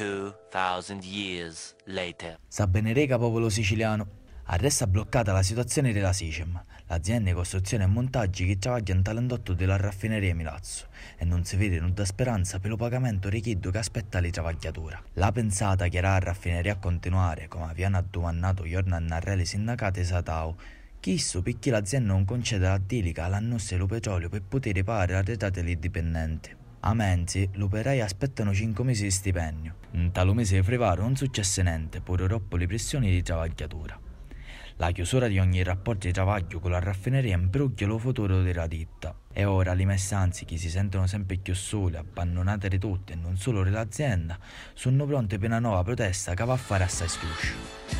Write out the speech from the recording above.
2000 years later. Sa bene rega popolo siciliano. Resta bloccata la situazione della Sicem, l'azienda di costruzione e montaggi che travaglia in talentotto della raffineria Milazzo e non si vede nuda speranza per lo pagamento richiesto che aspetta le travagliature. La pensata che era la raffineria a continuare, come avevano addomannato giorno a narrele sindacati Satao, Chisso perché l'azienda non concede la delica all'annosse lo petrolio per poter pagare la rete degli dipendenti. A Menzi, gli operai aspettano 5 mesi di stipendio. In tale mese di frevaro non successe niente, pure troppo le pressioni di travagliatura. La chiusura di ogni rapporto di lavoro con la raffineria imbruglia lo futuro della ditta. E ora le messanze che si sentono sempre più sole, abbandonate di tutte e non solo dell'azienda, sono pronte per una nuova protesta che va a fare assai scruscio.